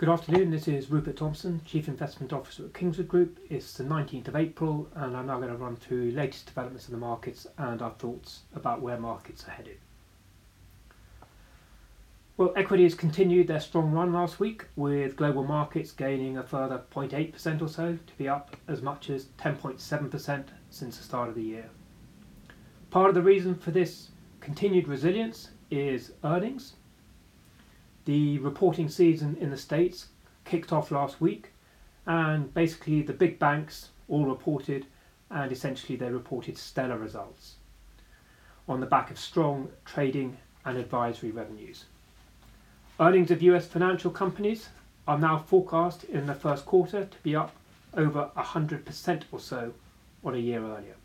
Good afternoon, this is Rupert Thompson, Chief Investment Officer at Kingswood Group. It's the 19th of April, and I'm now going to run through latest developments in the markets and our thoughts about where markets are headed. Well, equities continued their strong run last week, with global markets gaining a further 0.8% or so to be up as much as 10.7% since the start of the year. Part of the reason for this continued resilience is earnings. The reporting season in the States kicked off last week, and basically the big banks all reported, and essentially they reported stellar results on the back of strong trading and advisory revenues. Earnings of US financial companies are now forecast in the first quarter to be up over 100% or so on a year earlier.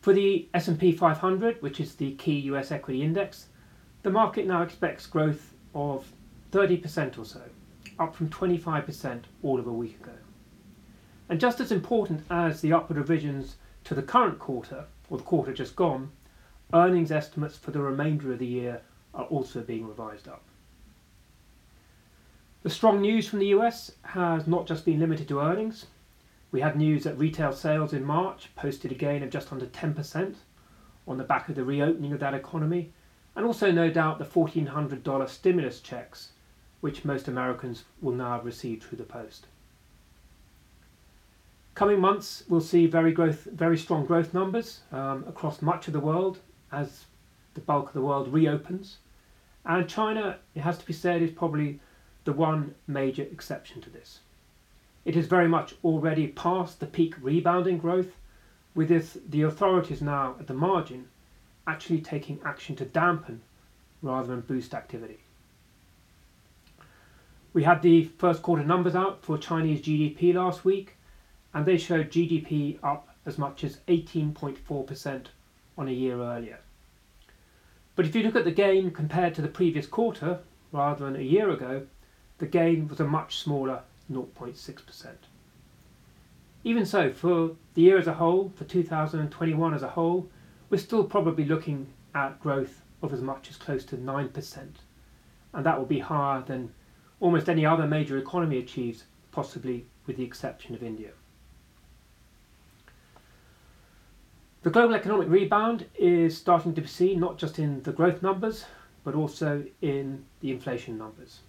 For the S&P 500, which is the key US equity index, the market now expects growth of 30% or so, up from 25% all of a week ago. And just as important as the upward revisions to the current quarter, or the quarter just gone, earnings estimates for the remainder of the year are also being revised up. The strong news from the US has not just been limited to earnings. We had news that retail sales in March posted a gain of just under 10% on the back of the reopening of that economy, and also no doubt the $1,400 stimulus checks, which most Americans will now receive through the post. Coming months, we'll see very growth, very strong growth numbers um, across much of the world as the bulk of the world reopens. And China, it has to be said, is probably the one major exception to this. It is very much already past the peak rebounding growth, with this, the authorities now at the margin actually taking action to dampen rather than boost activity. We had the first quarter numbers out for Chinese GDP last week, and they showed GDP up as much as 18.4% on a year earlier. But if you look at the gain compared to the previous quarter, rather than a year ago, the gain was a much smaller 0.6%. Even so, for the year as a whole, for 2021 as a whole, we're still probably looking at growth of as much as close to 9%. And that will be higher than almost any other major economy achieves, possibly with the exception of India. The global economic rebound is starting to be seen not just in the growth numbers, but also in the inflation numbers.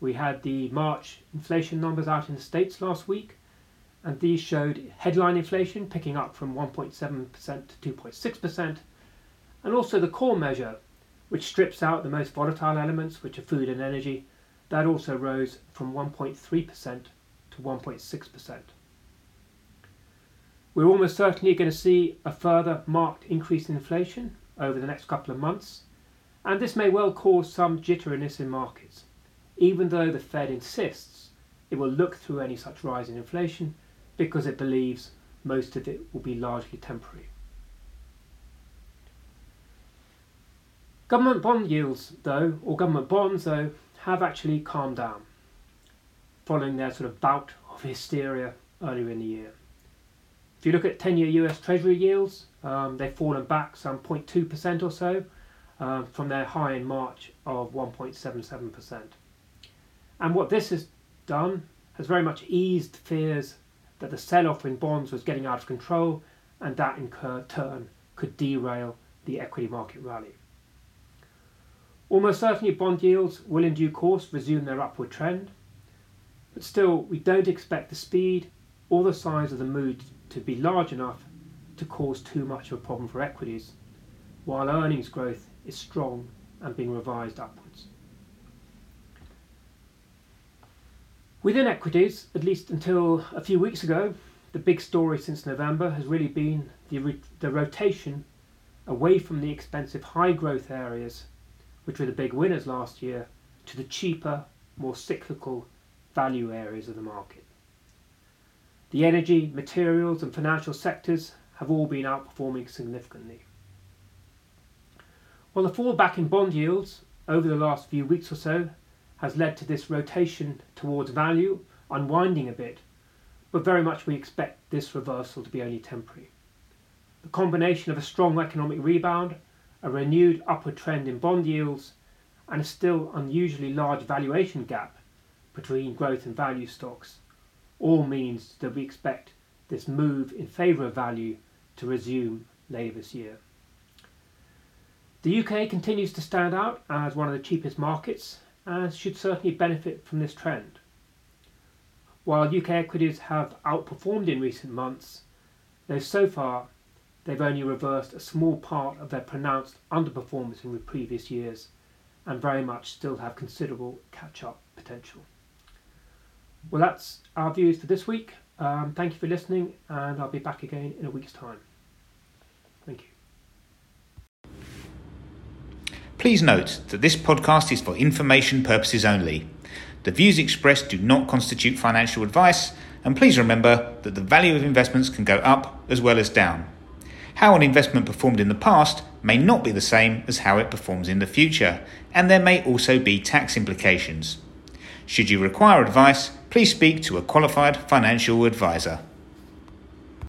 We had the March inflation numbers out in the States last week, and these showed headline inflation picking up from 1.7% to 2.6%, and also the core measure, which strips out the most volatile elements, which are food and energy, that also rose from 1.3% to 1.6%. We're almost certainly going to see a further marked increase in inflation over the next couple of months, and this may well cause some jitteriness in markets, even though the Fed insists it will look through any such rise in inflation because it believes most of it will be largely temporary. Government bond yields, though, or government bonds, though, have actually calmed down following their sort of bout of hysteria earlier in the year. If you look at 10 year US Treasury yields, um, they've fallen back some 0.2% or so um, from their high in March of 1.77%. And what this has done has very much eased fears that the sell off in bonds was getting out of control and that in turn could derail the equity market rally. Almost certainly, bond yields will in due course resume their upward trend, but still, we don't expect the speed or the size of the mood to be large enough to cause too much of a problem for equities, while earnings growth is strong and being revised upwards. Within equities, at least until a few weeks ago, the big story since November has really been the, the rotation away from the expensive high growth areas, which were the big winners last year, to the cheaper, more cyclical value areas of the market. The energy, materials, and financial sectors have all been outperforming significantly. While the fall back in bond yields over the last few weeks or so has led to this rotation towards value unwinding a bit, but very much we expect this reversal to be only temporary. The combination of a strong economic rebound, a renewed upward trend in bond yields, and a still unusually large valuation gap between growth and value stocks all means that we expect this move in favour of value to resume later this year. The UK continues to stand out as one of the cheapest markets and should certainly benefit from this trend. While UK equities have outperformed in recent months, though so far they've only reversed a small part of their pronounced underperformance in previous years and very much still have considerable catch up potential. Well, that's our views for this week. Um, thank you for listening, and I'll be back again in a week's time. Thank you. Please note that this podcast is for information purposes only. The views expressed do not constitute financial advice, and please remember that the value of investments can go up as well as down. How an investment performed in the past may not be the same as how it performs in the future, and there may also be tax implications. Should you require advice, please speak to a qualified financial advisor.